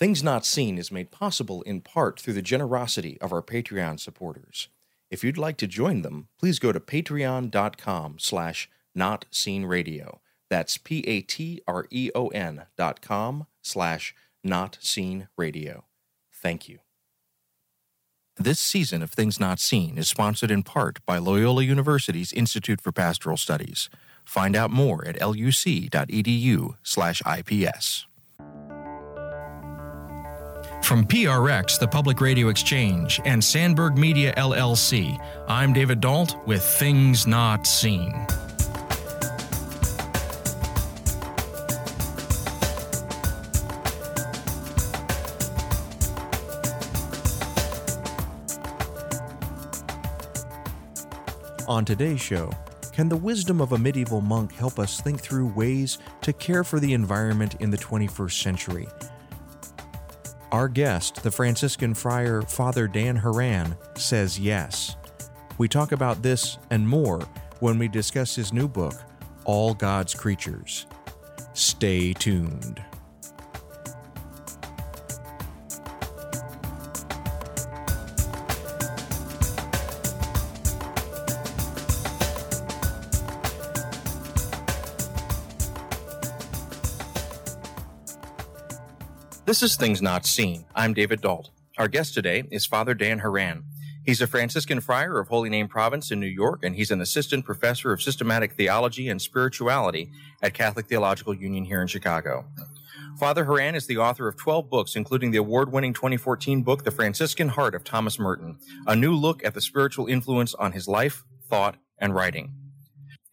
Things Not Seen is made possible in part through the generosity of our Patreon supporters. If you'd like to join them, please go to patreon.com slash notseenradio. That's P-A-T-R-E-O-N dot com slash notseenradio. Thank you. This season of Things Not Seen is sponsored in part by Loyola University's Institute for Pastoral Studies. Find out more at luc.edu slash IPS. From PRX, the Public Radio Exchange, and Sandberg Media LLC, I'm David Dault with Things Not Seen. On today's show, can the wisdom of a medieval monk help us think through ways to care for the environment in the 21st century? Our guest, the Franciscan friar Father Dan Horan, says yes. We talk about this and more when we discuss his new book, All God's Creatures. Stay tuned. This is Things Not Seen. I'm David Dault. Our guest today is Father Dan Horan. He's a Franciscan friar of Holy Name Province in New York, and he's an assistant professor of systematic theology and spirituality at Catholic Theological Union here in Chicago. Father Horan is the author of 12 books, including the award winning 2014 book, The Franciscan Heart of Thomas Merton, a new look at the spiritual influence on his life, thought, and writing.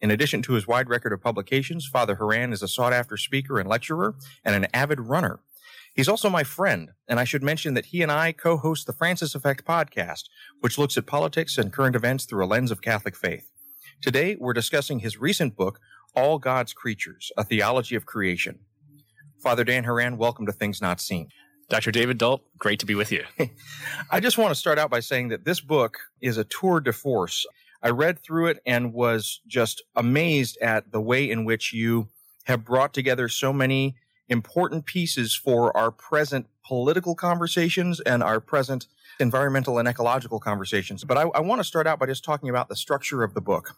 In addition to his wide record of publications, Father Horan is a sought after speaker and lecturer and an avid runner. He's also my friend, and I should mention that he and I co-host the Francis Effect podcast, which looks at politics and current events through a lens of Catholic faith. Today, we're discussing his recent book, All God's Creatures, A Theology of Creation. Father Dan Horan, welcome to Things Not Seen. Dr. David Dault, great to be with you. I just want to start out by saying that this book is a tour de force. I read through it and was just amazed at the way in which you have brought together so many important pieces for our present political conversations and our present environmental and ecological conversations. But I, I want to start out by just talking about the structure of the book.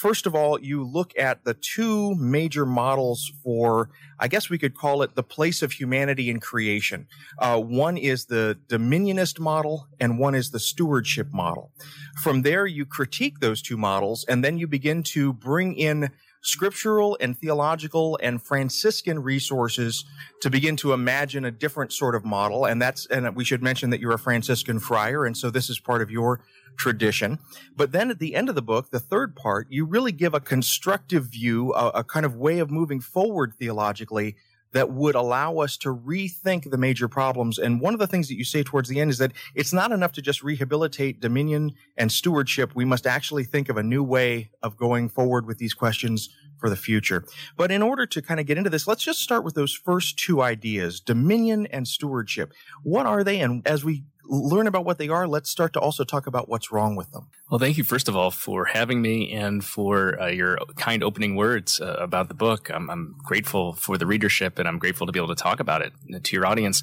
First of all, you look at the two major models for, I guess we could call it the place of humanity in creation. Uh, one is the dominionist model and one is the stewardship model. From there, you critique those two models and then you begin to bring in scriptural and theological and Franciscan resources to begin to imagine a different sort of model. And that's, and we should mention that you're a Franciscan friar. And so this is part of your tradition. But then at the end of the book, the third part, you really give a constructive view, a, a kind of way of moving forward theologically that would allow us to rethink the major problems. And one of the things that you say towards the end is that it's not enough to just rehabilitate dominion and stewardship. We must actually think of a new way of going forward with these questions for the future. But in order to kind of get into this, let's just start with those first two ideas, dominion and stewardship. What are they? And as we learn about what they are, let's start to also talk about what's wrong with them. Well, thank you, first of all, for having me and for uh, your kind opening words uh, about the book. I'm, I'm, grateful for the readership and I'm grateful to be able to talk about it to your audience.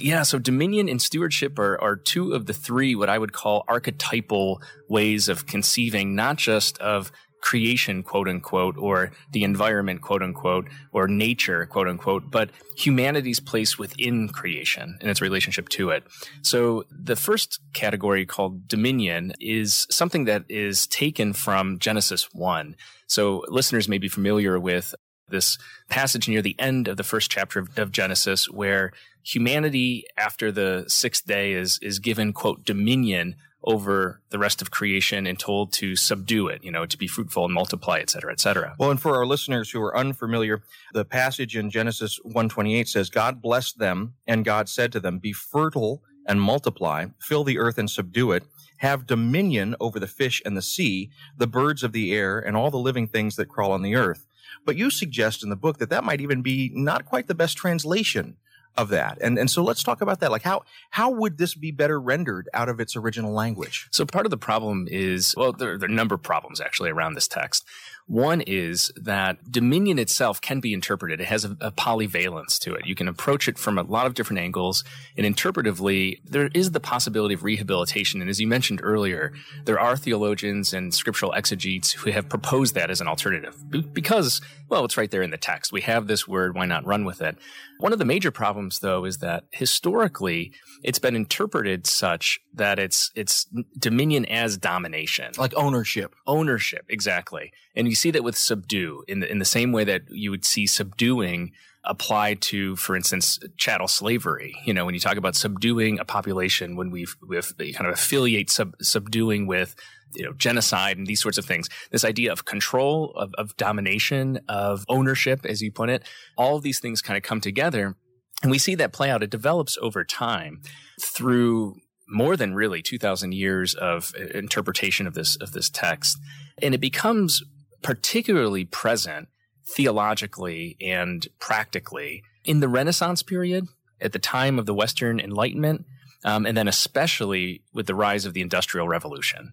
Yeah, so dominion and stewardship are, are two of the three what I would call archetypal ways of conceiving not just of creation, quote unquote, or the environment, quote unquote, or nature, quote unquote, but humanity's place within creation and its relationship to it. So the first category called dominion is something that is taken from Genesis 1. So listeners may be familiar with this passage near the end of the first chapter of, of, Genesis where humanity after the sixth day is, is given, quote, dominion over the rest of creation and told to subdue it, you know, to be fruitful and multiply, et cetera, et cetera. Well, and for our listeners who are unfamiliar, the passage in Genesis 128 says, God blessed them and God said to them, be fertile and multiply, fill the earth and subdue it, have dominion over the fish and the sea, the birds of the air, and all the living things that crawl on the earth. But you suggest in the book that that might even be not quite the best translation of that. And and so let's talk about that. Like how how would this be better rendered out of its original language? So part of the problem is well, there, there are a number of problems actually around this text. One is that dominion itself can be interpreted. It has a, a, polyvalence to it. You can approach it from a lot of different angles. And interpretively, there is the possibility of rehabilitation. And as you mentioned earlier, there are theologians and scriptural exegetes who have proposed that as an alternative because, well, it's right there in the text. We have this word. Why not run with it? One of the major problems, though, is that historically it's been interpreted such that it's it's dominion as domination, like ownership. Ownership, exactly. And you see that with subdue in the in the same way that you would see subduing applied to, for instance, chattel slavery. You know, when you talk about subduing a population, when we kind of affiliate sub, subduing with you know, genocide and these sorts of things. This idea of control, of, of domination, of ownership, as you put it, all these things kind of come together. And we see that play out. It develops over time through more than really 2000 years of uh, interpretation of this, of this text. And it becomes particularly present theologically and practically in the Renaissance period at the time of the Western Enlightenment. Um, and then especially with the rise of the Industrial Revolution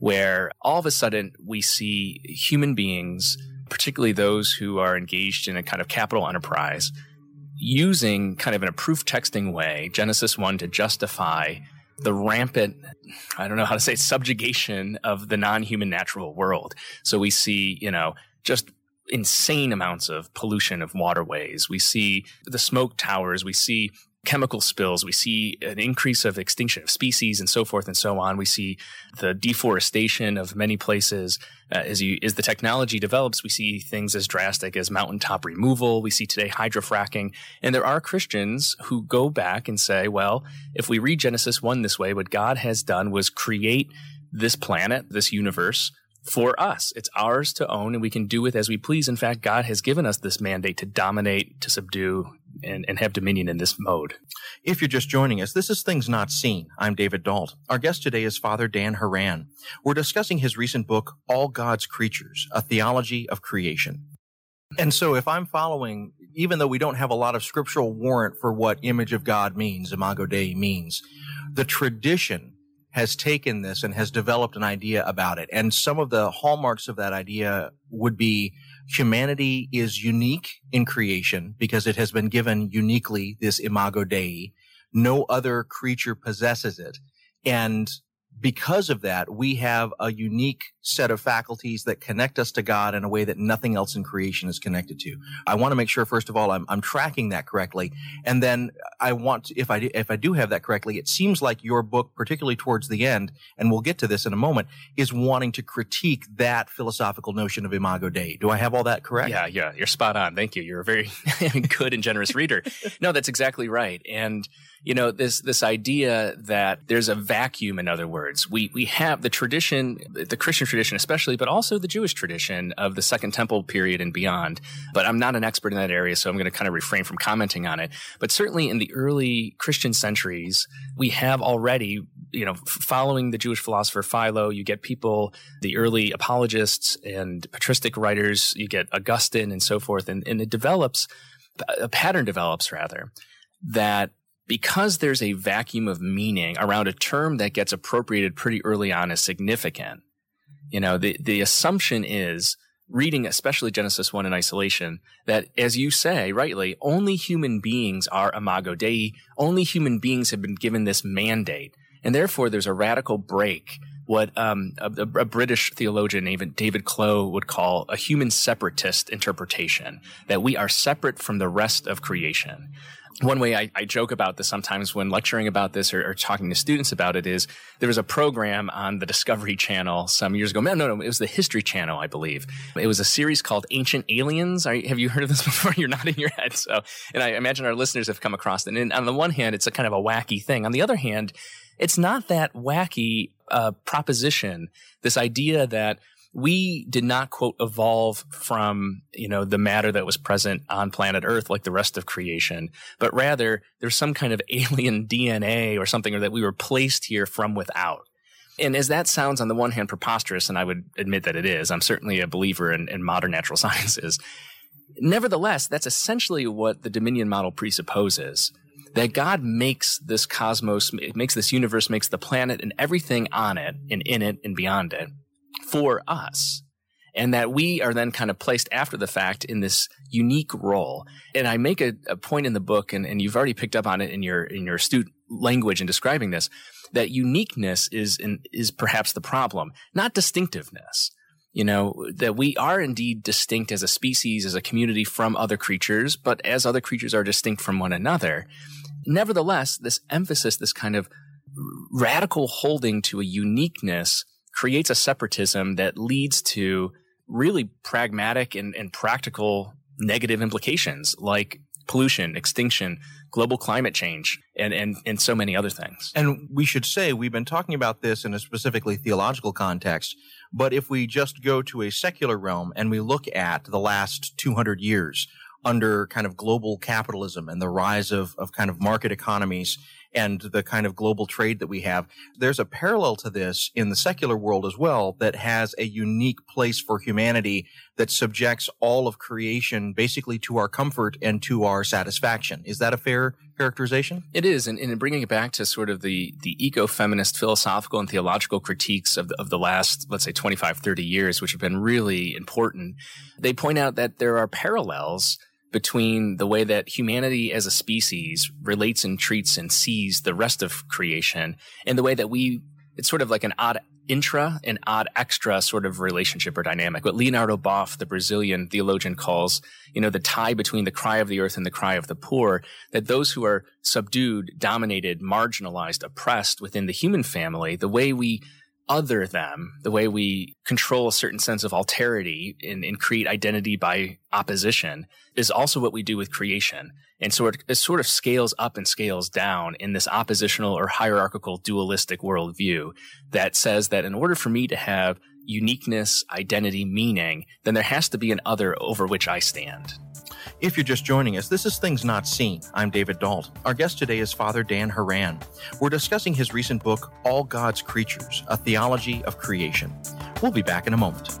where all of a sudden we see human beings, particularly those who are engaged in a kind of capital enterprise, using kind of in a proof texting way, Genesis 1 to justify the rampant, I don't know how to say, subjugation of the non human natural world. So we see, you know, just insane amounts of pollution of waterways. We see the smoke towers. We see chemical spills. We see an increase of extinction of species and so forth and so on. We see the deforestation of many places. Uh, as you, as the technology develops, we see things as drastic as mountaintop removal. We see today hydrofracking. And there are Christians who go back and say, well, if we read Genesis 1 this way, what God has done was create this planet, this universe, for us. It's ours to own and we can do with as we please. In fact, God has given us this mandate to dominate, to subdue, and, and have dominion in this mode. If you're just joining us, this is Things Not Seen. I'm David Dault. Our guest today is Father Dan Horan. We're discussing his recent book, All God's Creatures, A Theology of Creation. And so if I'm following, even though we don't have a lot of scriptural warrant for what image of God means, imago Dei means, the tradition has taken this and has developed an idea about it. And some of the hallmarks of that idea would be humanity is unique in creation because it has been given uniquely this imago Dei. No other creature possesses it. And because of that, we have a unique set of faculties that connect us to God in a way that nothing else in creation is connected to. I want to make sure, first of all, I'm, I'm tracking that correctly. And then I want if I, if I do have that correctly, it seems like your book, particularly towards the end, and we'll get to this in a moment, is wanting to critique that philosophical notion of imago Dei. Do I have all that correct? Yeah, yeah, you're spot on. Thank you. You're a very good and generous reader. No, that's exactly right. And, you know, this, this idea that there's a vacuum, in other words, we, we have the tradition, the Christian tradition especially, but also the Jewish tradition of the Second Temple period and beyond. But I'm not an expert in that area, so I'm going to kind of refrain from commenting on it. But certainly in the early Christian centuries, we have already, you know, following the Jewish philosopher Philo, you get people, the early apologists and patristic writers, you get Augustine and so forth, and, and it develops, a pattern develops rather, that because there's a vacuum of meaning around a term that gets appropriated pretty early on as significant, you know, the, the assumption is reading, especially Genesis 1 in isolation, that as you say rightly, only human beings are imago Dei. Only human beings have been given this mandate. And therefore there's a radical break what um, a, a, British theologian, David, David Clough, would call a human separatist interpretation that we are separate from the rest of creation one way I, I, joke about this sometimes when lecturing about this or, or, talking to students about it is there was a program on the Discovery Channel some years ago. No, no, no, it was the History Channel, I believe. It was a series called Ancient Aliens. Are, have you heard of this before? You're nodding your head. So, and I imagine our listeners have come across it. And on the one hand, it's a kind of a wacky thing. On the other hand, it's not that wacky uh, proposition. This idea that we did not quote evolve from you know the matter that was present on planet earth like the rest of creation but rather there's some kind of alien dna or something or that we were placed here from without. And as that sounds on the one hand preposterous and i would admit that it is i'm certainly a believer in, in modern natural sciences nevertheless that's essentially what the dominion model presupposes that God makes this cosmos, makes this universe, makes the planet and everything on it and in it and beyond it for us. and that we are then kind of placed after the fact in this unique role. And I make a, a point in the book, and, and you've already picked up on it in your in your astute language in describing this, that uniqueness is in, is perhaps the problem, not distinctiveness. You know, that we are indeed distinct as a species, as a community from other creatures, but as other creatures are distinct from one another. Nevertheless, this emphasis, this kind of radical holding to a uniqueness creates a separatism that leads to really pragmatic and, and practical negative implications like pollution, extinction, global climate change, and, and, and so many other things. And we should say we've been talking about this in a specifically theological context, but if we just go to a secular realm and we look at the last 200 years under kind of global capitalism and the rise of, of kind of market economies and the kind of global trade that we have. There's a parallel to this in the secular world as well that has a unique place for humanity that subjects all of creation basically to our comfort and to our satisfaction. Is that a fair characterization? It is. And, and bringing it back to sort of the, the eco-feminist philosophical and theological critiques of the, of the last, let's say 25, 30 years, which have been really important, they point out that there are parallels between the way that humanity as a species relates and treats and sees the rest of creation and the way that we it's sort of like an odd intra and odd extra sort of relationship or dynamic. What Leonardo Boff, the Brazilian theologian, calls, you know, the tie between the cry of the earth and the cry of the poor, that those who are subdued, dominated, marginalized, oppressed within the human family, the way we other them, the way we control a certain sense of alterity and, and, create identity by opposition is also what we do with creation. And so it, it, sort of scales up and scales down in this oppositional or hierarchical dualistic worldview that says that in order for me to have uniqueness, identity, meaning, then there has to be an other over which I stand. If you're just joining us, this is Things Not Seen. I'm David Dault. Our guest today is Father Dan Horan. We're discussing his recent book, All God's Creatures A Theology of Creation. We'll be back in a moment.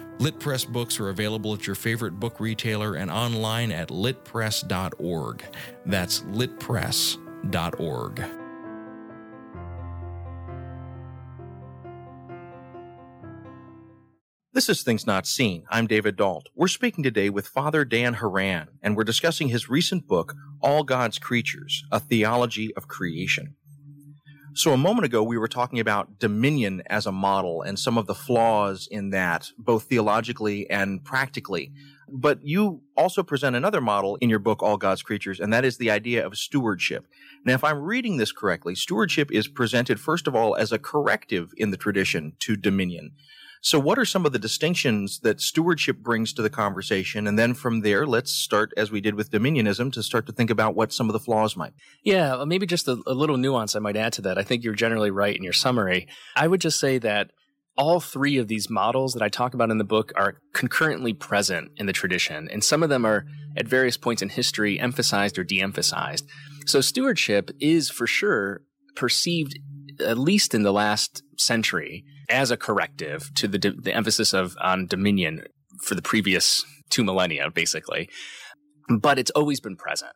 LitPress books are available at your favorite book retailer and online at litpress.org. That's litpress.org. This is Things Not Seen. I'm David Dault. We're speaking today with Father Dan Horan, and we're discussing his recent book, All God's Creatures, A Theology of Creation. So a moment ago, we were talking about dominion as a model and some of the flaws in that, both theologically and practically. But you also present another model in your book, All God's Creatures, and that is the idea of stewardship. Now, if I'm reading this correctly, stewardship is presented, first of all, as a corrective in the tradition to dominion. So, what are some of the distinctions that stewardship brings to the conversation? And then from there, let's start, as we did with dominionism, to start to think about what some of the flaws might. Yeah, maybe just a, a little nuance I might add to that. I think you're generally right in your summary. I would just say that all three of these models that I talk about in the book are concurrently present in the tradition, and some of them are at various points in history emphasized or de emphasized. So, stewardship is for sure perceived, at least in the last century, as a corrective to the the emphasis of on dominion for the previous two millennia, basically. But it's always been present.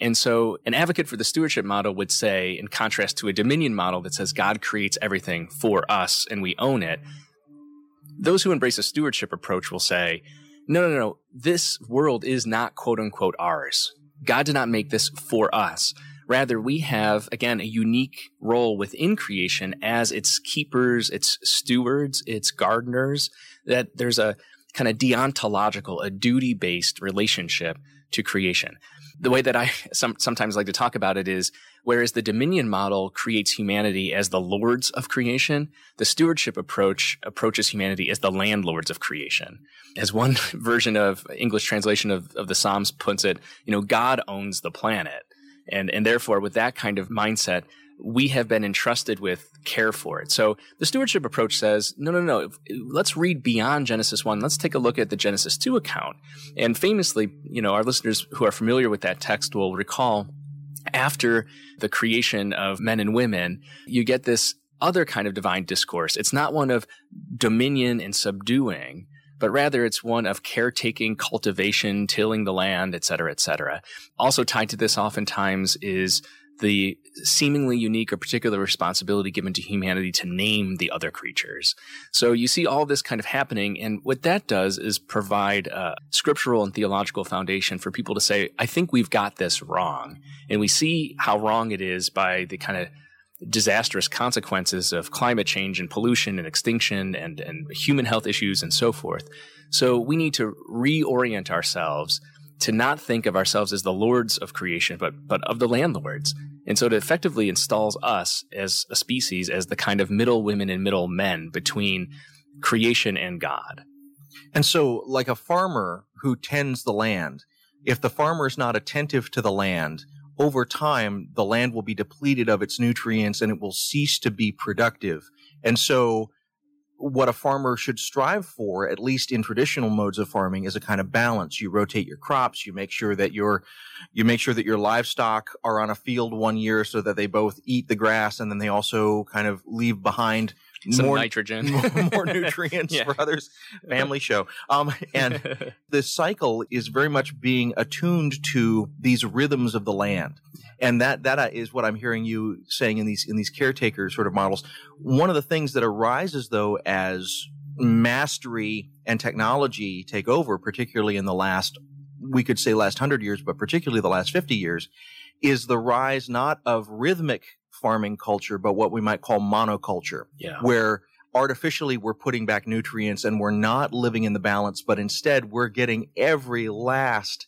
And so an advocate for the stewardship model would say, in contrast to a dominion model that says God creates everything for us and we own it, those who embrace a stewardship approach will say, no, no, no, this world is not quote unquote ours. God did not make this for us. Rather, we have, again, a unique role within creation as its keepers, its stewards, its gardeners, that there's a kind of deontological, a duty based relationship to creation. The way that I some, sometimes like to talk about it is whereas the dominion model creates humanity as the lords of creation, the stewardship approach approaches humanity as the landlords of creation. As one version of English translation of, of the Psalms puts it, you know, God owns the planet. And, and therefore, with that kind of mindset, we have been entrusted with care for it. So the stewardship approach says, no, no, no, let's read beyond Genesis 1. Let's take a look at the Genesis 2 account. And famously, you know, our listeners who are familiar with that text will recall after the creation of men and women, you get this other kind of divine discourse. It's not one of dominion and subduing, but rather it's one of caretaking, cultivation, tilling the land, et cetera, et cetera. Also tied to this oftentimes is the seemingly unique or particular responsibility given to humanity to name the other creatures. So you see all this kind of happening. And what that does is provide a scriptural and theological foundation for people to say, I think we've got this wrong. And we see how wrong it is by the kind of disastrous consequences of climate change and pollution and extinction and, and human health issues and so forth. So we need to reorient ourselves to not think of ourselves as the lords of creation, but but of the landlords. And so it effectively installs us as a species as the kind of middle women and middle men between creation and God. And so, like a farmer who tends the land, if the farmer is not attentive to the land, over time, the land will be depleted of its nutrients and it will cease to be productive. And so what a farmer should strive for, at least in traditional modes of farming, is a kind of balance. You rotate your crops. You make sure that your, you make sure that your livestock are on a field one year so that they both eat the grass and then they also kind of leave behind some more nitrogen, more, nutrients yeah. for others. Family show. Um, and the cycle is very much being attuned to these rhythms of the land, and that that uh, what I'm hearing you saying in these in these caretaker sort of models. One of the things that arises though as mastery and technology take over, particularly in the last we could say last hundred years, but particularly the last fifty years, is the rise not of rhythmic farming culture, but what we might call monoculture, yeah. where artificially we're putting back nutrients and we're not living in the balance, but instead we're getting every last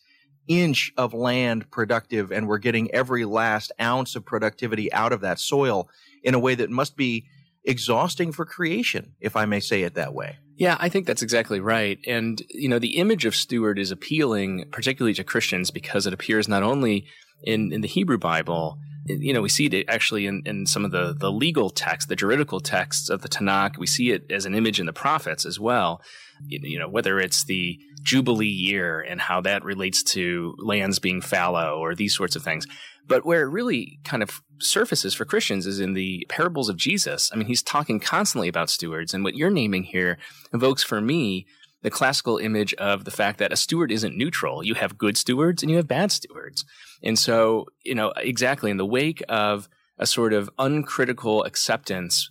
inch of land productive and we're getting every last ounce of productivity out of that soil in a way that must be exhausting for creation, if I may say it that way. Yeah, I think that's exactly right. And, you know, the image of steward is appealing, particularly to Christians, because it appears not only in, in the Hebrew Bible, you know, we see it actually in, in some of the, the legal texts, the juridical texts of the Tanakh. We see it as an image in the prophets as well. You know, whether it's the Jubilee year and how that relates to lands being fallow or these sorts of things. But where it really kind of surfaces for Christians is in the parables of Jesus. I mean, he's talking constantly about stewards. And what you're naming here evokes for me the classical image of the fact that a steward isn't neutral. You have good stewards and you have bad stewards. And so, you know, exactly in the wake of a sort of uncritical acceptance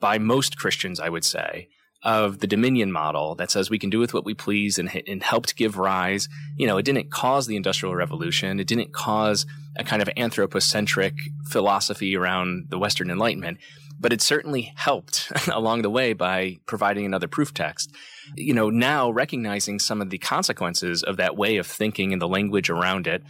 by most Christians, I would say, of the dominion model that says we can do with what we please and, and helped give rise. You know, it didn't cause the Industrial Revolution. It didn't cause a kind of anthropocentric philosophy around the Western Enlightenment, but it certainly helped along the way by providing another proof text. You know, now recognizing some of the consequences of that way of thinking and the language around it,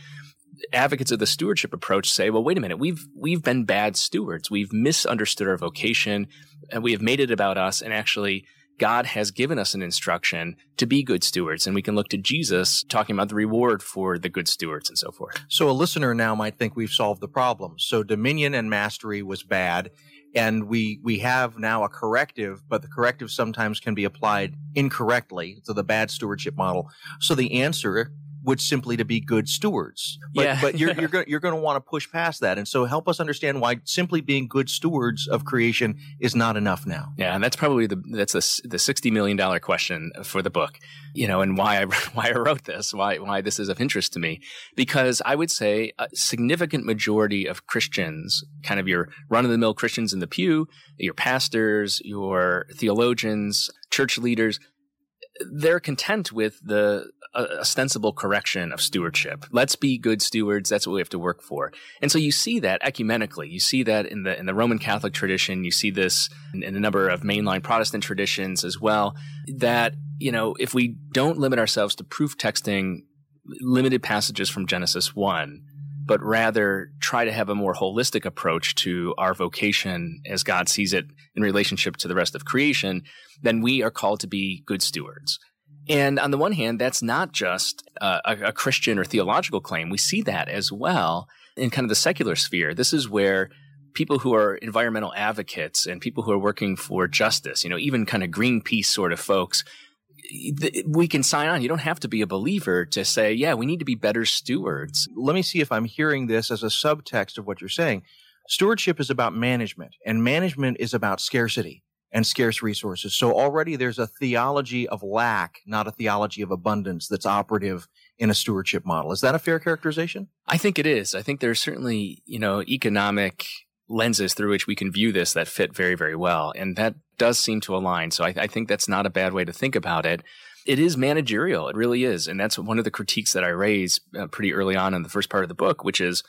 advocates of the stewardship approach say, well, wait a minute, we've we've been bad stewards. We've misunderstood our vocation and we have made it about us and actually God has given us an instruction to be good stewards, and we can look to Jesus talking about the reward for the good stewards and so forth. So, a listener now might think we've solved the problem. So, dominion and mastery was bad, and we we have now a corrective, but the corrective sometimes can be applied incorrectly to the bad stewardship model. So, the answer would simply to be good stewards. But, yeah. but you're, you're going you're going to want to push past that. And so help us understand why simply being good stewards of creation is not enough now. Yeah. And that's probably the, that's the, the $60 million question for the book, you know, and why I, why I wrote this, why, why this is of interest to me. Because I would say a significant majority of Christians, kind of your run of the mill Christians in the pew, your pastors, your theologians, church leaders, they're content with the ostensible correction of stewardship. Let's be good stewards. That's what we have to work for. And so you see that ecumenically. You see that in the in the Roman Catholic tradition. You see this in, in a number of mainline Protestant traditions as well. That you know, if we don't limit ourselves to proof texting limited passages from Genesis one, but rather try to have a more holistic approach to our vocation as God sees it in relationship to the rest of creation, then we are called to be good stewards. And on the one hand, that's not just uh, a, a, Christian or theological claim. We see that as well in kind of the secular sphere. This is where people who are environmental advocates and people who are working for justice, you know, even kind of Greenpeace sort of folks, we can sign on. You don't have to be a believer to say, yeah, we need to be better stewards. Let me see if I'm hearing this as a subtext of what you're saying. Stewardship is about management, and management is about scarcity and scarce resources. So already there's a theology of lack, not a theology of abundance that's operative in a stewardship model. Is that a fair characterization? I think it is. I think there's certainly, you know, economic lenses through which we can view this that fit very, very well. And that does seem to align. So I, I, think that's not a bad way to think about it. It is managerial. It really is. And that's one of the critiques that I raise uh, pretty early on in the first part of the book, which is,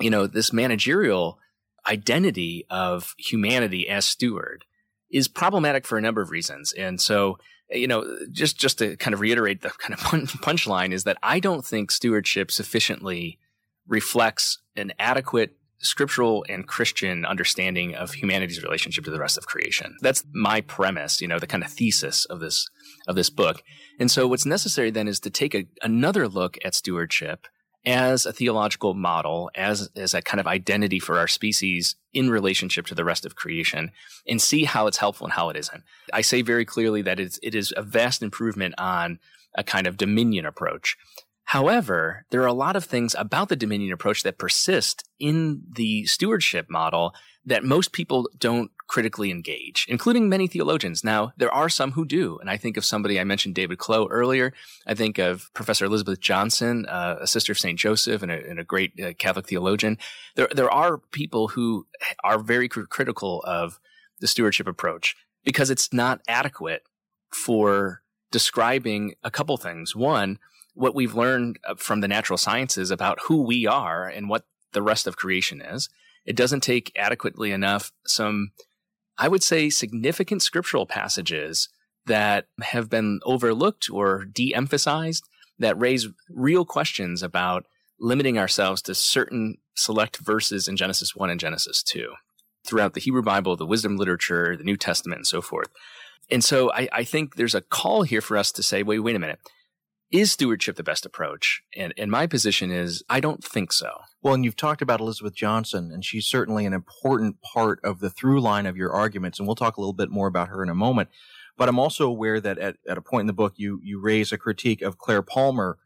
you know, this managerial identity of humanity as steward is problematic for a number of reasons. And so, you know, just, just to kind of reiterate the kind of punchline is that I don't think stewardship sufficiently reflects an adequate scriptural and Christian understanding of humanity's relationship to the rest of creation. That's my premise, you know, the kind of thesis of this of this book. And so what's necessary then is to take a, another look at stewardship as a theological model, as, as a kind of identity for our species in relationship to the rest of creation and see how it's helpful and how it isn't. I say very clearly that it's, it is a vast improvement on a kind of dominion approach. However, there are a lot of things about the Dominion approach that persist in the stewardship model that most people don't critically engage, including many theologians. Now, there are some who do. And I think of somebody, I mentioned David Clough earlier. I think of Professor Elizabeth Johnson, uh, a sister of St. Joseph and a, and a great uh, Catholic theologian. There, there are people who are very cr- critical of the stewardship approach because it's not adequate for describing a couple things. One, what we've learned uh, from the natural sciences about who we are and what the rest of creation is. It doesn't take adequately enough some, I would say, significant scriptural passages that have been overlooked or de emphasized that raise real questions about limiting ourselves to certain select verses in Genesis 1 and Genesis 2 throughout the Hebrew Bible, the wisdom literature, the New Testament, and so forth. And so I, I think there's a call here for us to say, wait, wait a minute is stewardship the best approach? And, and my position is, I don't think so. Well, and you've talked about Elizabeth Johnson, and she's certainly an important part of the through line of your arguments. And we'll talk a little bit more about her in a moment. But I'm also aware that at, at a point in the book, you, you raise a critique of Claire Palmer,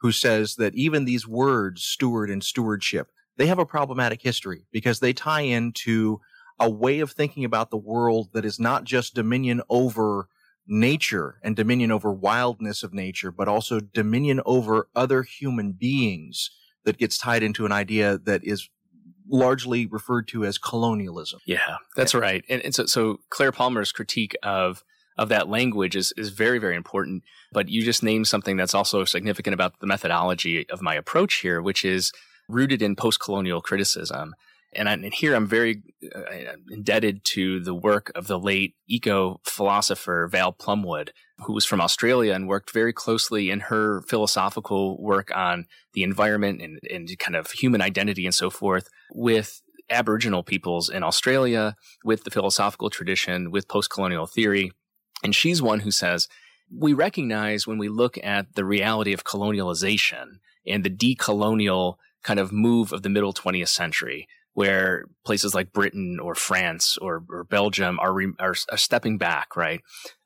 who says that even these words, steward and stewardship, they have a problematic history because they tie into a way of thinking about the world that is not just dominion over nature and dominion over wildness of nature, but also dominion over other human beings that gets tied into an idea that is largely referred to as colonialism. Yeah, that's right. And, and so, so Claire Palmer's critique of of that language is is very very important. But you just named something that's also significant about the methodology of my approach here, which is rooted in post colonial criticism. And, I, and, here I'm very uh, indebted to the work of the late eco philosopher Val Plumwood, who was from Australia and worked very closely in her philosophical work on the environment and, and kind of human identity and so forth with Aboriginal peoples in Australia, with the philosophical tradition, with post colonial theory. And she's one who says, we recognize when we look at the reality of colonialization and the decolonial kind of move of the middle 20th century where places like Britain or France or, or Belgium are, re, are, are stepping back, right?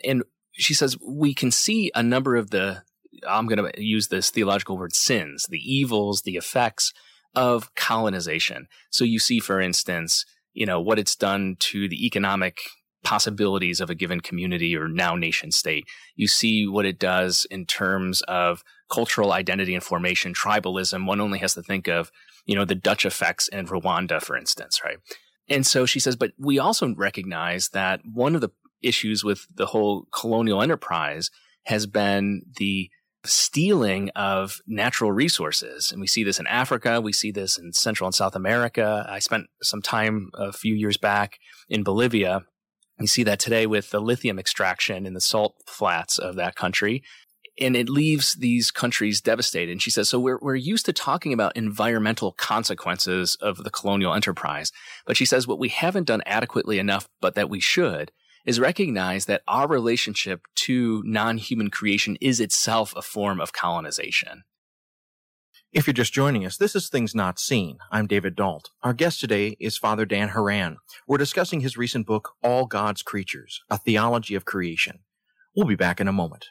And she says we can see a number of the I'm going to use this theological word sins, the evils, the effects of colonization. So you see, for instance, you know what it's done to the economic possibilities of a given community or now nation state. You see what it does in terms of cultural identity and formation, tribalism. One only has to think of you know, the Dutch effects in Rwanda, for instance, right? And so she says, but we also recognize that one of the issues with the whole colonial enterprise has been the stealing of natural resources. And we see this in Africa. We see this in Central and South America. I spent some time a few years back in Bolivia. You see that today with the lithium extraction in the salt flats of that country and it leaves these countries devastated. And she says, so we're, we're used to talking about environmental consequences of the colonial enterprise. But she says what we haven't done adequately enough, but that we should is recognize that our relationship to non-human creation is itself a form of colonization. If you're just joining us, this is Things Not Seen. I'm David Dault. Our guest today is Father Dan Horan. We're discussing his recent book, All God's Creatures, A Theology of Creation. We'll be back in a moment.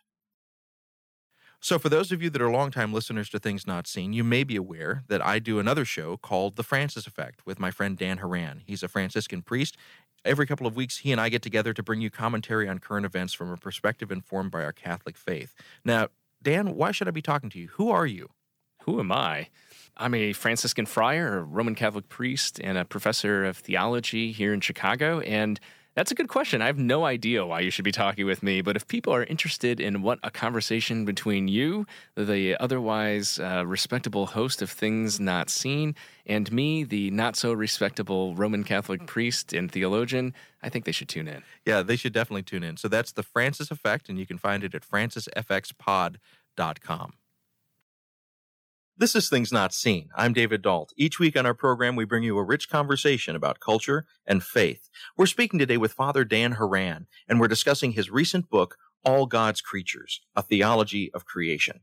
So, for those of you that are longtime listeners to Things Not Seen, you may be aware that I do another show called The Francis Effect with my friend Dan Horan. He's a Franciscan priest. Every couple of weeks, he and I get together to bring you commentary on current events from a perspective informed by our Catholic faith. Now, Dan, why should I be talking to you? Who are you? Who am I? I'm a Franciscan friar, a Roman Catholic priest, and a professor of theology here in Chicago. And that's a good question. I have no idea why you should be talking with me, but if people are interested in what a conversation between you, the otherwise uh, respectable host of Things Not Seen, and me, the not so respectable Roman Catholic priest and theologian, I think they should tune in. Yeah, they should definitely tune in. So that's the Francis Effect, and you can find it at francisfxpod.com. This is Things Not Seen. I'm David Dault. Each week on our program, we bring you a rich conversation about culture and faith. We're speaking today with Father Dan Horan, and we're discussing his recent book, All God's Creatures, A Theology of Creation.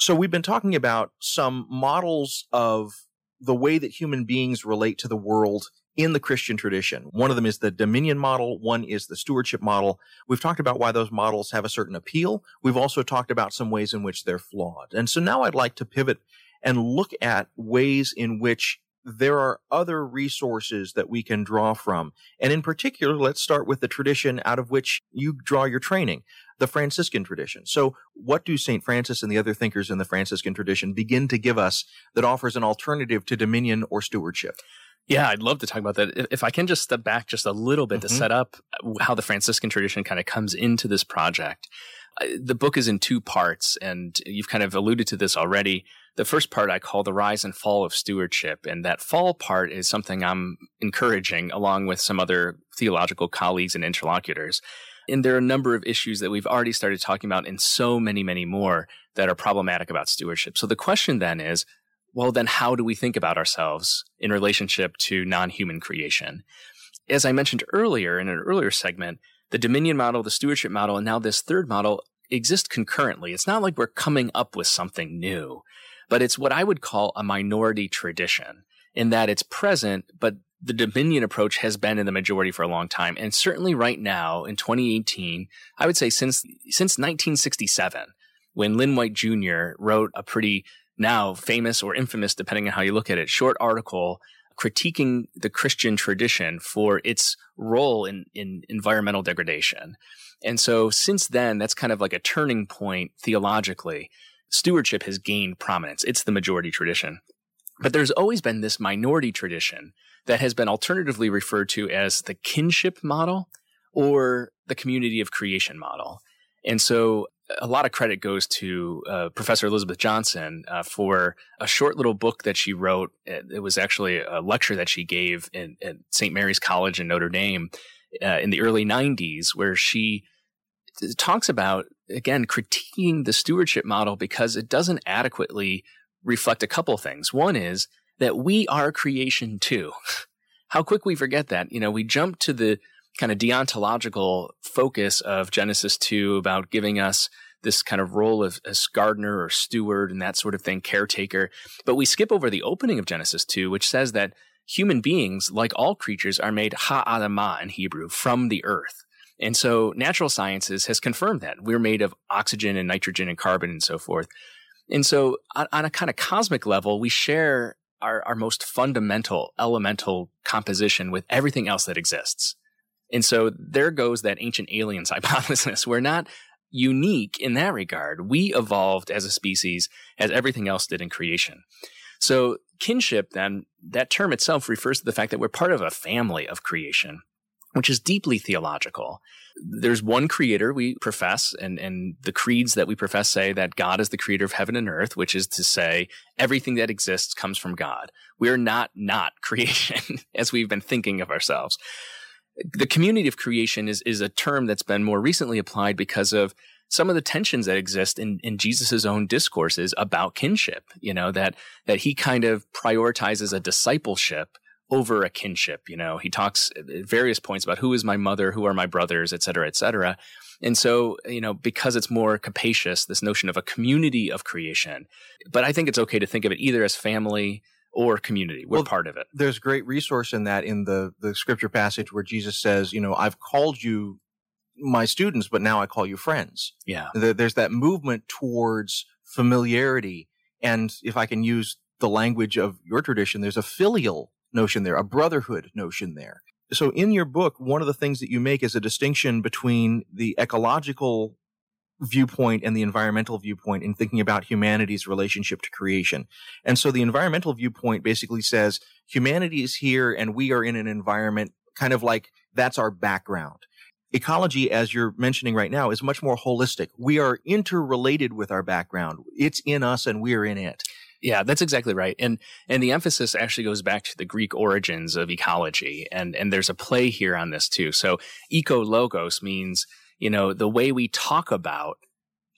So we've been talking about some models of the way that human beings relate to the world in the Christian tradition. One of them is the dominion model. One is the stewardship model. We've talked about why those models have a certain appeal. We've also talked about some ways in which they're flawed. And so now I'd like to pivot and look at ways in which there are other resources that we can draw from. And in particular, let's start with the tradition out of which you draw your training, the Franciscan tradition. So what do St. Francis and the other thinkers in the Franciscan tradition begin to give us that offers an alternative to dominion or stewardship? Yeah, I'd love to talk about that. If I can just step back just a little bit mm-hmm. to set up how the Franciscan tradition kind of comes into this project. The book is in two parts, and you've kind of alluded to this already. The first part I call the rise and fall of stewardship, and that fall part is something I'm encouraging along with some other theological colleagues and interlocutors. And there are a number of issues that we've already started talking about, and so many, many more that are problematic about stewardship. So the question then is well, then how do we think about ourselves in relationship to non human creation? As I mentioned earlier in an earlier segment, the dominion model, the stewardship model, and now this third model exist concurrently. It's not like we're coming up with something new, but it's what I would call a minority tradition in that it's present, but the dominion approach has been in the majority for a long time. And certainly right now in 2018, I would say since, since 1967, when Lynn White Jr. wrote a pretty now famous or infamous, depending on how you look at it, short article critiquing the Christian tradition for its role in, in environmental degradation. And so since then, that's kind of like a turning point theologically. Stewardship has gained prominence. It's the majority tradition. But there's always been this minority tradition that has been alternatively referred to as the kinship model or the community of creation model. And so a lot of credit goes to uh, Professor Elizabeth Johnson uh, for a short little book that she wrote. It was actually a lecture that she gave in, at St. Mary's College in Notre Dame uh, in the early 90s, where she talks about, again, critiquing the stewardship model because it doesn't adequately reflect a couple things. One is that we are creation too. How quick we forget that. You know, we jump to the kind of deontological focus of Genesis 2 about giving us this kind of role of as gardener or steward and that sort of thing, caretaker. But we skip over the opening of Genesis 2, which says that human beings, like all creatures, are made ha'adamah in Hebrew, from the earth. And so natural sciences has confirmed that. We're made of oxygen and nitrogen and carbon and so forth. And so on, on a kind of cosmic level, we share our, our most fundamental elemental composition with everything else that exists. And so there goes that ancient aliens hypothesis. We're not unique in that regard. We evolved as a species as everything else did in creation. So kinship then, that term itself refers to the fact that we're part of a family of creation, which is deeply theological. There's one creator we profess, and, and the creeds that we profess say that God is the creator of heaven and earth, which is to say everything that exists comes from God. We are not not creation as we've been thinking of ourselves the community of creation is is a term that's been more recently applied because of some of the tensions that exist in, in Jesus' own discourses about kinship, you know, that that he kind of prioritizes a discipleship over a kinship. You know, he talks at various points about who is my mother, who are my brothers, et cetera, et cetera. And so, you know, because it's more capacious, this notion of a community of creation. But I think it's okay to think of it either as family or community. We're well, part of it. There's great resource in that in the the scripture passage where Jesus says, you know, I've called you my students, but now I call you friends. Yeah. There's that movement towards familiarity. And if I can use the language of your tradition, there's a filial notion there, a brotherhood notion there. So in your book, one of the things that you make is a distinction between the ecological viewpoint and the environmental viewpoint in thinking about humanity's relationship to creation. And so the environmental viewpoint basically says humanity is here and we are in an environment kind of like that's our background. Ecology, as you're mentioning right now, is much more holistic. We are interrelated with our background. It's in us and we're in it. Yeah, that's exactly right. And and the emphasis actually goes back to the Greek origins of ecology. And and there's a play here on this too. So eco logos means, you know, the way we talk about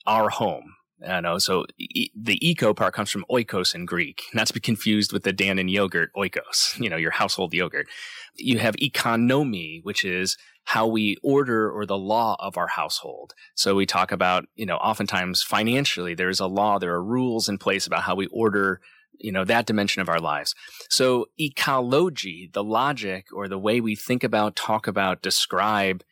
our home. I know. So e- the eco part comes from oikos in Greek, not to be confused with the Dannon yogurt oikos, you know, your household yogurt. You have economy, which is how we order or the law of our household. So we talk about, you know, oftentimes financially, there's a law, there are rules in place about how we order you know that dimension of our lives so ecology the logic or the way we think about talk about describe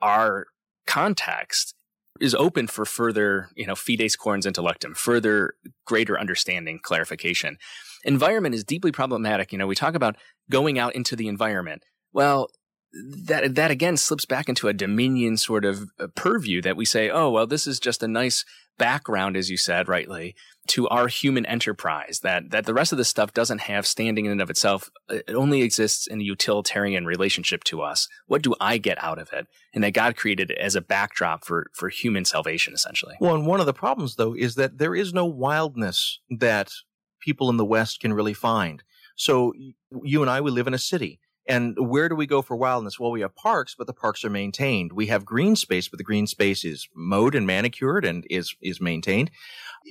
our context is open for further you know fides quaerens intellectum further greater understanding clarification. Environment is deeply problematic. You know we talk about going out into the environment. Well that that again slips back into a dominion sort of uh, purview that we say, oh well, this is just a nice background, as you said rightly, to our human enterprise. That that the rest of this stuff doesn't have standing in and of itself. It only exists in a utilitarian relationship to us. What do I get out of it? And that God created it as a backdrop for for human salvation, essentially. Well, and one of the problems though is that there is no wildness that people in the West can really find. So you and I, we live in a city and where do we go for wildness? Well, we have parks, but the parks are maintained. We have green space, but the green space is mowed and manicured and is, is maintained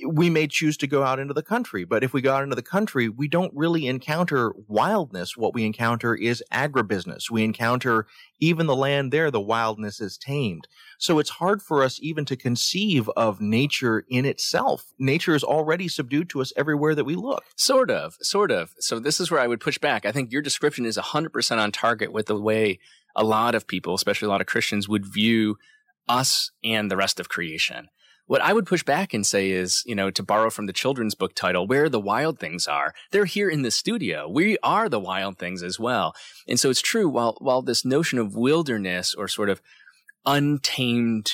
we may choose to go out into the country. But if we go out into the country, we don't really encounter wildness. What we encounter is agribusiness. We encounter even the land there, the wildness is tamed. So it's hard for us even to conceive of nature in itself. Nature is already subdued to us everywhere that we look. Sort of, sort of. So this is where I would push back. I think your description is 100% on target with the way a lot of people, especially a lot of Christians, would view us and the rest of creation. What I would push back and say is, you know, to borrow from the children's book title, where the wild things are, they're here in the studio. We are the wild things as well. And so it's true, while, while this notion of wilderness or sort of untamed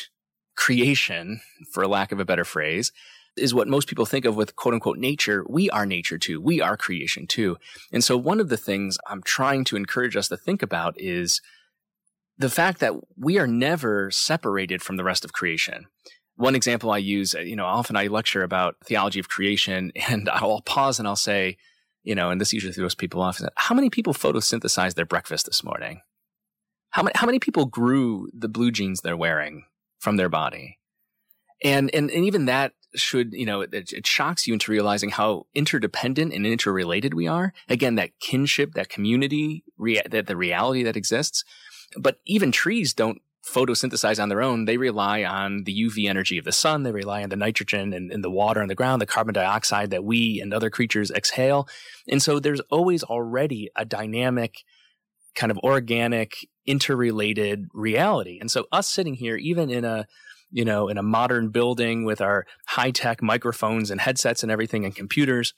creation, for lack of a better phrase, is what most people think of with quote unquote nature. We are nature too. We are creation too. And so one of the things I'm trying to encourage us to think about is the fact that we are never separated from the rest of creation one example I use, uh, you know, often I lecture about theology of creation and I'll pause and I'll say, you know, and this usually throws people off. How many people photosynthesized their breakfast this morning? How many, how many people grew the blue jeans they're wearing from their body? And, and, and even that should, you know, it, it shocks you into realizing how interdependent and interrelated we are. Again, that kinship, that community, rea- that the reality that exists. But even trees don't photosynthesize on their own, they rely on the UV energy of the sun. They rely on the nitrogen and, and, the water on the ground, the carbon dioxide that we and other creatures exhale. And so there's always already a dynamic, kind of organic, interrelated reality. And so us sitting here, even in a, you know, in a modern building with our high tech microphones and headsets and everything and computers,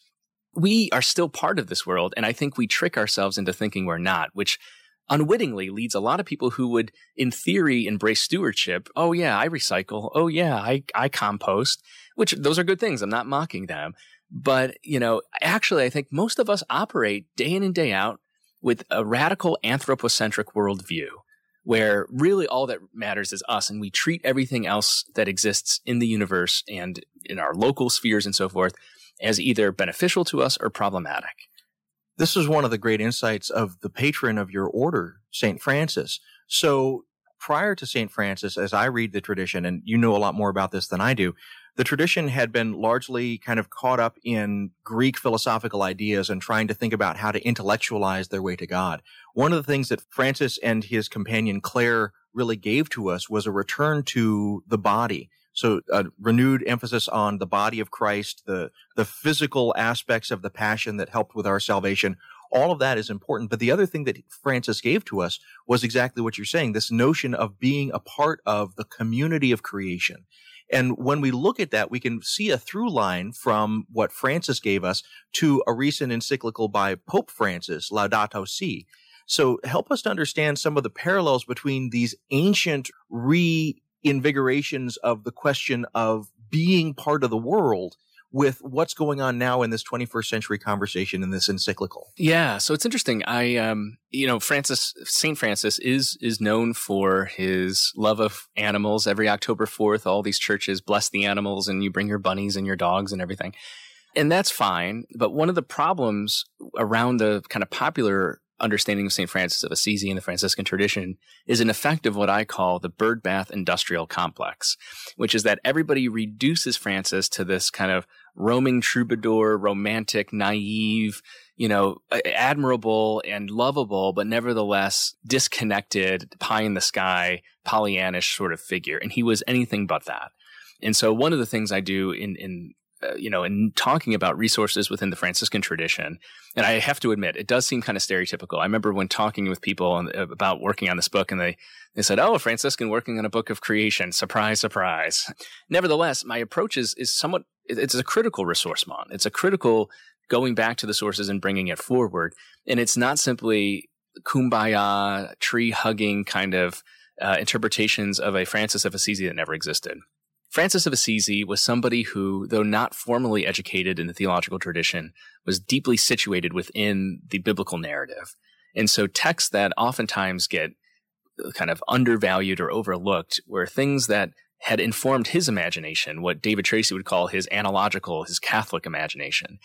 we are still part of this world. And I think we trick ourselves into thinking we're not, which unwittingly leads a lot of people who would, in theory, embrace stewardship. Oh yeah, I recycle. Oh yeah, I, I compost, which those are good things. I'm not mocking them. But, you know, actually, I think most of us operate day in and day out with a radical anthropocentric worldview where really all that matters is us and we treat everything else that exists in the universe and in our local spheres and so forth as either beneficial to us or problematic. This is one of the great insights of the patron of your order, St. Francis. So prior to St. Francis, as I read the tradition, and you know a lot more about this than I do, the tradition had been largely kind of caught up in Greek philosophical ideas and trying to think about how to intellectualize their way to God. One of the things that Francis and his companion Clare really gave to us was a return to the body. So a renewed emphasis on the body of Christ, the, the physical aspects of the passion that helped with our salvation. All of that is important. But the other thing that Francis gave to us was exactly what you're saying. This notion of being a part of the community of creation and when we look at that, we can see a through line from what Francis gave us to a recent encyclical by Pope Francis, Laudato Si. So help us to understand some of the parallels between these ancient reinvigorations of the question of being part of the world with what's going on now in this 21st century conversation in this encyclical. Yeah, so it's interesting. I, um, you know, Francis Saint Francis is is known for his love of animals. Every October 4th, all these churches bless the animals, and you bring your bunnies and your dogs and everything, and that's fine. But one of the problems around the kind of popular understanding of St. Francis of Assisi and the Franciscan tradition is an effect of what I call the birdbath industrial complex, which is that everybody reduces Francis to this kind of roaming troubadour, romantic, naive, you know, admirable and lovable, but nevertheless disconnected, pie in the sky, Pollyannish sort of figure. And he was anything but that. And so one of the things I do in, in, you know, in talking about resources within the Franciscan tradition, and I have to admit, it does seem kind of stereotypical. I remember when talking with people about working on this book, and they they said, "Oh, a Franciscan working on a book of creation, surprise, surprise." Nevertheless, my approach is is somewhat it's a critical ressourcement. It's a critical going back to the sources and bringing it forward. And it's not simply kumbaya, tree hugging kind of uh, interpretations of a Francis of Assisi that never existed. Francis of Assisi was somebody who, though not formally educated in the theological tradition, was deeply situated within the biblical narrative. And so texts that oftentimes get uh, kind of undervalued or overlooked were things that had informed his imagination, what David Tracy would call his analogical, his Catholic imagination.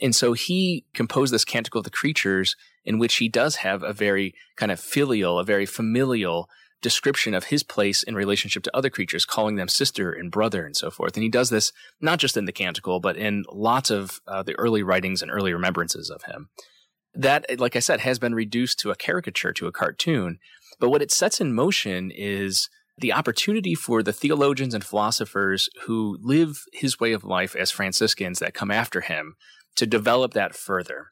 And so he composed this Canticle of the Creatures in which he does have a very kind of filial, a very familial description of his place in relationship to other creatures, calling them sister and brother and so forth. And he does this not just in the Canticle, but in lots of uh, the early writings and early remembrances of him. That, like I said, has been reduced to a caricature, to a cartoon. But what it sets in motion is the opportunity for the theologians and philosophers who live his way of life as Franciscans that come after him to develop that further.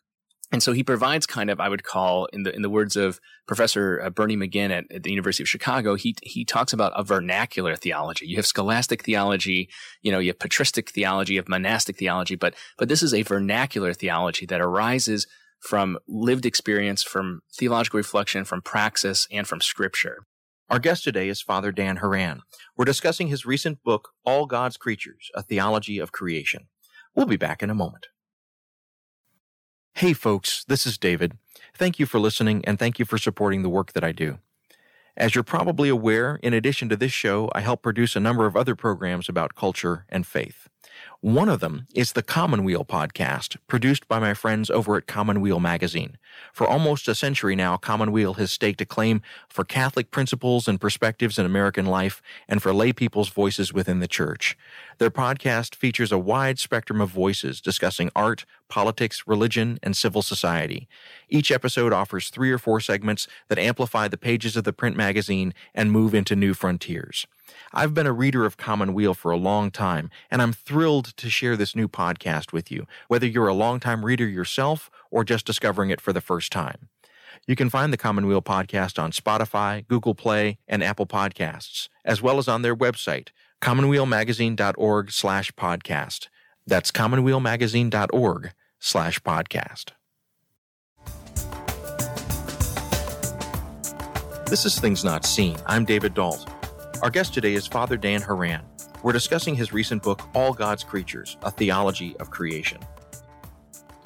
And so he provides kind of, I would call, in the in the words of Professor uh, Bernie McGinn at, at, the University of Chicago, he he talks about a vernacular theology. You have scholastic theology, you know, you have patristic theology, you have monastic theology, but but this is a vernacular theology that arises from lived experience, from theological reflection, from praxis, and from scripture. Our guest today is Father Dan Horan. We're discussing his recent book, All God's Creatures, A Theology of Creation. We'll be back in a moment. Hey folks, this is David. Thank you for listening and thank you for supporting the work that I do. As you're probably aware, in addition to this show, I help produce a number of other programs about culture and faith. One of them is the Commonweal podcast, produced by my friends over at Commonweal Magazine. For almost a century now, Commonweal has staked a claim for Catholic principles and perspectives in American life and for lay people's voices within the church. Their podcast features a wide spectrum of voices discussing art, politics, religion, and civil society. Each episode offers three or four segments that amplify the pages of the print magazine and move into new frontiers. I've been a reader of Commonweal for a long time, and I'm thrilled to share this new podcast with you, whether you're a longtime reader yourself or just discovering it for the first time. You can find the Commonweal podcast on Spotify, Google Play, and Apple Podcasts, as well as on their website, commonwealmagazine.org slash podcast. That's commonwealmagazine.org slash podcast. This is Things Not Seen. I'm David Dault. Our guest today is Father Dan Horan. We're discussing his recent book, All God's Creatures A Theology of Creation.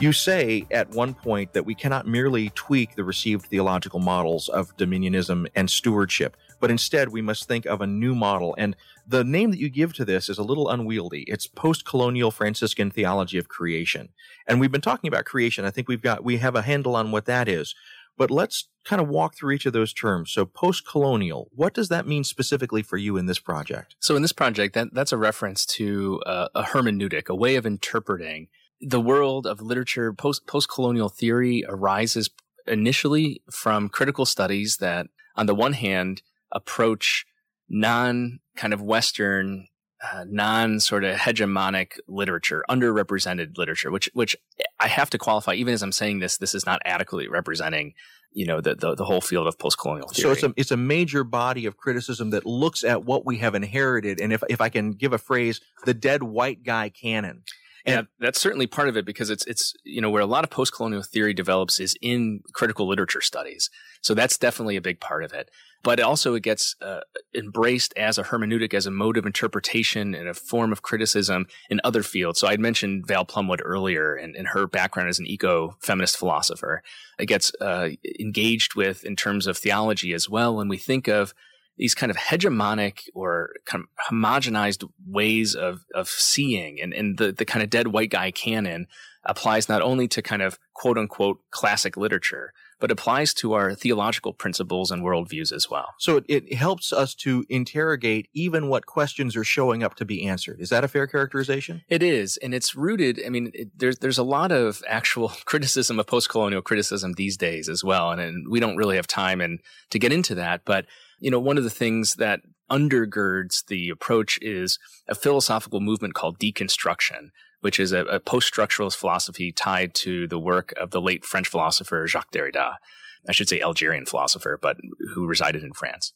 You say at one point that we cannot merely tweak the received theological models of dominionism and stewardship, but instead we must think of a new model. And the name that you give to this is a little unwieldy. It's post colonial Franciscan theology of creation. And we've been talking about creation. I think we've got, we have a handle on what that is. But let's kind of walk through each of those terms. So post-colonial, what does that mean specifically for you in this project? So in this project, that, that's a reference to uh, a hermeneutic, a way of interpreting the world of literature. Post post-colonial theory arises initially from critical studies that, on the one hand, approach non kind of Western uh, non sort of hegemonic literature, underrepresented literature, which which I have to qualify. Even as I'm saying this, this is not adequately representing, you know, the the, the whole field of post-colonial theory. So it's a it's a major body of criticism that looks at what we have inherited, and if if I can give a phrase, the dead white guy canon. And yeah, that's certainly part of it because it's it's you know where a lot of post-colonial theory develops is in critical literature studies. So that's definitely a big part of it but also it gets uh, embraced as a hermeneutic, as a mode of interpretation and a form of criticism in other fields. So I'd mentioned Val Plumwood earlier and, and her background as an eco-feminist philosopher. It gets uh, engaged with in terms of theology as well. When we think of these kind of hegemonic or kind of homogenized ways of, of seeing and, and the, the kind of dead white guy canon applies not only to kind of quote unquote classic literature, but applies to our theological principles and worldviews as well. So it, it, helps us to interrogate even what questions are showing up to be answered. Is that a fair characterization? It is, and it's rooted. I mean, it, there's there's a lot of actual criticism of post-colonial criticism these days as well, and, and we don't really have time and to get into that. But you know, one of the things that undergirds the approach is a philosophical movement called deconstruction which is a, a post-structuralist philosophy tied to the work of the late French philosopher Jacques Derrida. I should say Algerian philosopher, but who resided in France.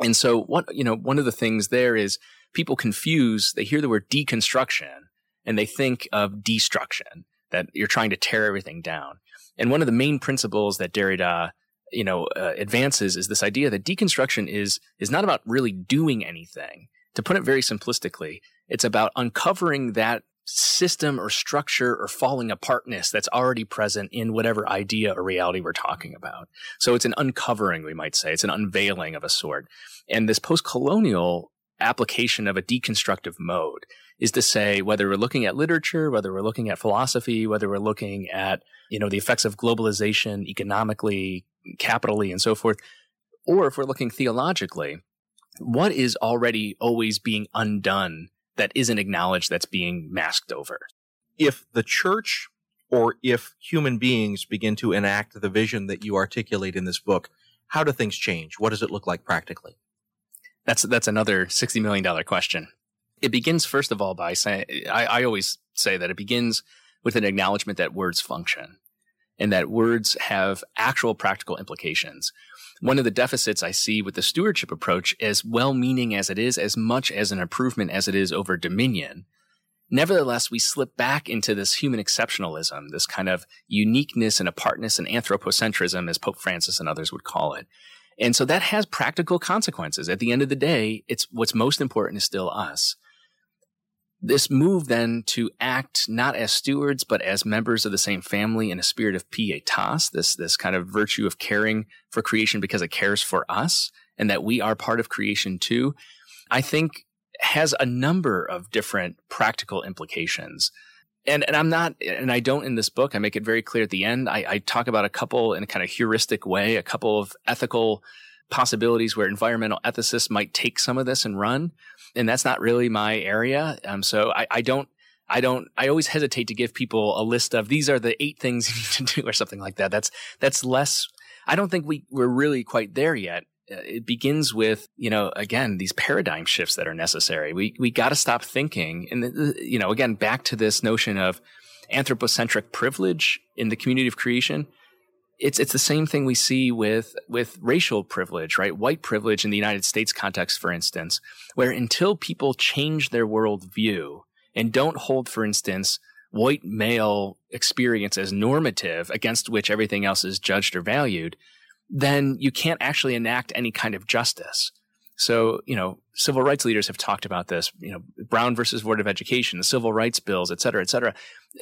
And so what, you know, one of the things there is people confuse, they hear the word deconstruction and they think of destruction, that you're trying to tear everything down. And one of the main principles that Derrida, you know, uh, advances is this idea that deconstruction is, is not about really doing anything. To put it very simplistically, it's about uncovering that system or structure or falling apartness that's already present in whatever idea or reality we're talking about. So it's an uncovering, we might say. It's an unveiling of a sort. And this post-colonial application of a deconstructive mode is to say whether we're looking at literature, whether we're looking at philosophy, whether we're looking at, you know, the effects of globalization economically, capitally, and so forth, or if we're looking theologically, what is already always being undone that isn't acknowledged that's being masked over. If the church or if human beings begin to enact the vision that you articulate in this book, how do things change? What does it look like practically? That's that's another sixty million dollar question. It begins first of all by saying I, I always say that it begins with an acknowledgement that words function and that words have actual practical implications one of the deficits I see with the stewardship approach, as well meaning as it is, as much as an improvement as it is over dominion, nevertheless, we slip back into this human exceptionalism, this kind of uniqueness and apartness and anthropocentrism, as Pope Francis and others would call it. And so that has practical consequences. At the end of the day, it's what's most important is still us this move then to act not as stewards, but as members of the same family in a spirit of pietas, this, this kind of virtue of caring for creation because it cares for us and that we are part of creation too, I think has a number of different practical implications. And, and I'm not, and I don't in this book, I make it very clear at the end. I, I talk about a couple in a kind of heuristic way, a couple of ethical possibilities where environmental ethicists might take some of this and run and that's not really my area. Um, so I, I don't, I don't, I always hesitate to give people a list of these are the eight things you need to do or something like that. That's, that's less, I don't think we, we're really quite there yet. Uh, it begins with, you know, again, these paradigm shifts that are necessary. We, we got to stop thinking. And, you know, again, back to this notion of anthropocentric privilege in the community of creation it's it's the same thing we see with with racial privilege, right? White privilege in the United States context, for instance, where until people change their worldview and don't hold, for instance, white male experience as normative against which everything else is judged or valued, then you can't actually enact any kind of justice. So, you know, civil rights leaders have talked about this, you know, Brown versus Board of Education, the civil rights bills, et cetera, et cetera.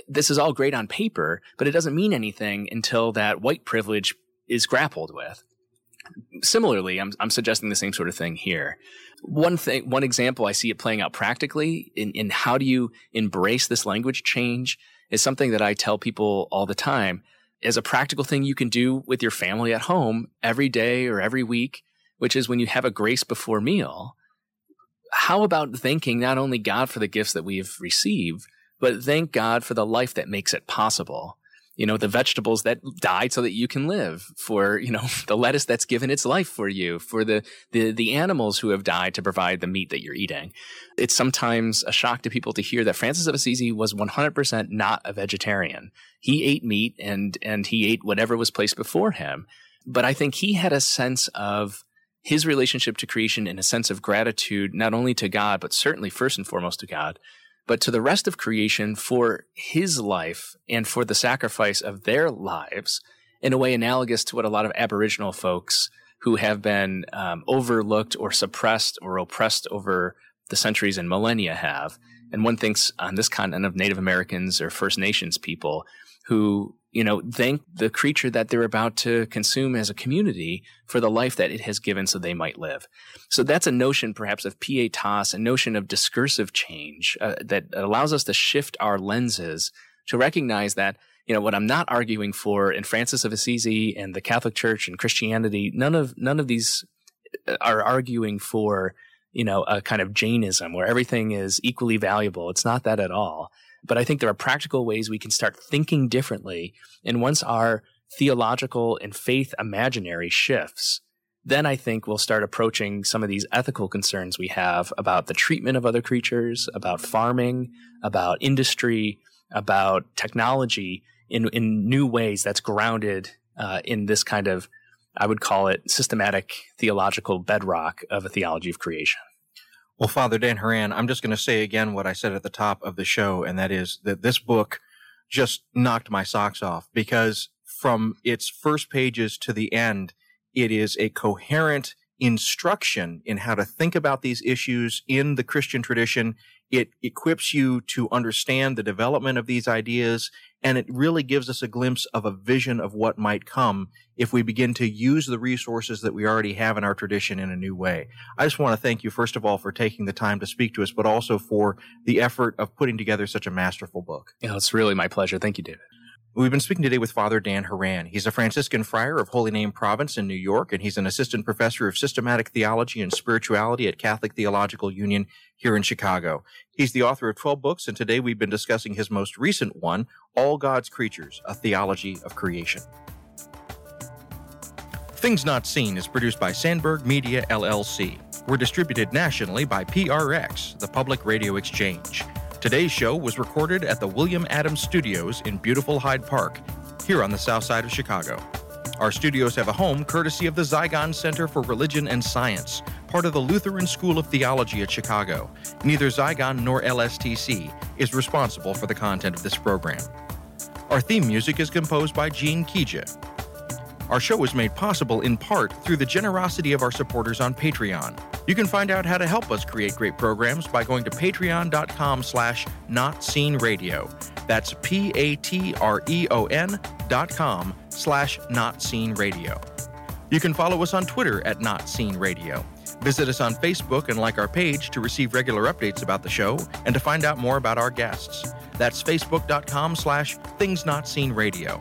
This is all great on paper, but it doesn't mean anything until that white privilege is grappled with. Similarly, I'm, I'm suggesting the same sort of thing here. One thing, one example I see it playing out practically in, in how do you embrace this language change is something that I tell people all the time as a practical thing you can do with your family at home every day or every week, which is when you have a grace before meal. How about thanking not only God for the gifts that we've received, but thank God for the life that makes it possible? you know, the vegetables that died so that you can live, for, you know, the lettuce that's given its life for you, for the, the, the animals who have died to provide the meat that you're eating. It's sometimes a shock to people to hear that Francis of Assisi was 100% not a vegetarian. He ate meat and, and he ate whatever was placed before him. But I think he had a sense of his relationship to creation and a sense of gratitude, not only to God, but certainly first and foremost to God, but to the rest of creation for his life and for the sacrifice of their lives in a way analogous to what a lot of Aboriginal folks who have been um, overlooked or suppressed or oppressed over the centuries and millennia have. And one thinks on this continent of Native Americans or First Nations people who you know, thank the creature that they're about to consume as a community for the life that it has given so they might live. So that's a notion perhaps of pietas, a notion of discursive change uh, that allows us to shift our lenses to recognize that, you know, what I'm not arguing for in Francis of Assisi and the Catholic Church and Christianity, none of, none of these uh, are arguing for, you know, a kind of Jainism where everything is equally valuable. It's not that at all. But I think there are practical ways we can start thinking differently. And once our theological and faith imaginary shifts, then I think we'll start approaching some of these ethical concerns we have about the treatment of other creatures, about farming, about industry, about technology in, in new ways that's grounded uh, in this kind of, I would call it systematic theological bedrock of a theology of creation. Well, Father Dan Horan, I'm just going to say again what I said at the top of the show, and that is that this book just knocked my socks off because from its first pages to the end, it is a coherent instruction in how to think about these issues in the Christian tradition. It equips you to understand the development of these ideas and it really gives us a glimpse of a vision of what might come if we begin to use the resources that we already have in our tradition in a new way. I just want to thank you, first of all, for taking the time to speak to us, but also for the effort of putting together such a masterful book. Yeah, it's really my pleasure. Thank you, David. We've been speaking today with Father Dan Horan. He's a Franciscan friar of Holy Name Province in New York, and he's an assistant professor of systematic theology and spirituality at Catholic Theological Union here in Chicago. He's the author of 12 books, and today we've been discussing his most recent one, All God's Creatures, A Theology of Creation. Things Not Seen is produced by Sandberg Media LLC. We're distributed nationally by PRX, the Public Radio Exchange. Today's show was recorded at the William Adams Studios in beautiful Hyde Park, here on the south side of Chicago. Our studios have a home courtesy of the Zygon Center for Religion and Science, part of the Lutheran School of Theology at Chicago. Neither Zygon nor LSTC is responsible for the content of this program. Our theme music is composed by Gene Kija. Our show is made possible in part through the generosity of our supporters on Patreon. You can find out how to help us create great programs by going to patreon.com slash notseenradio. That's P-A-T-R-E-O-N dot com slash notseenradio. You can follow us on Twitter at Not Seen Radio. Visit us on Facebook and like our page to receive regular updates about the show and to find out more about our guests. That's facebook.com slash things not seen radio.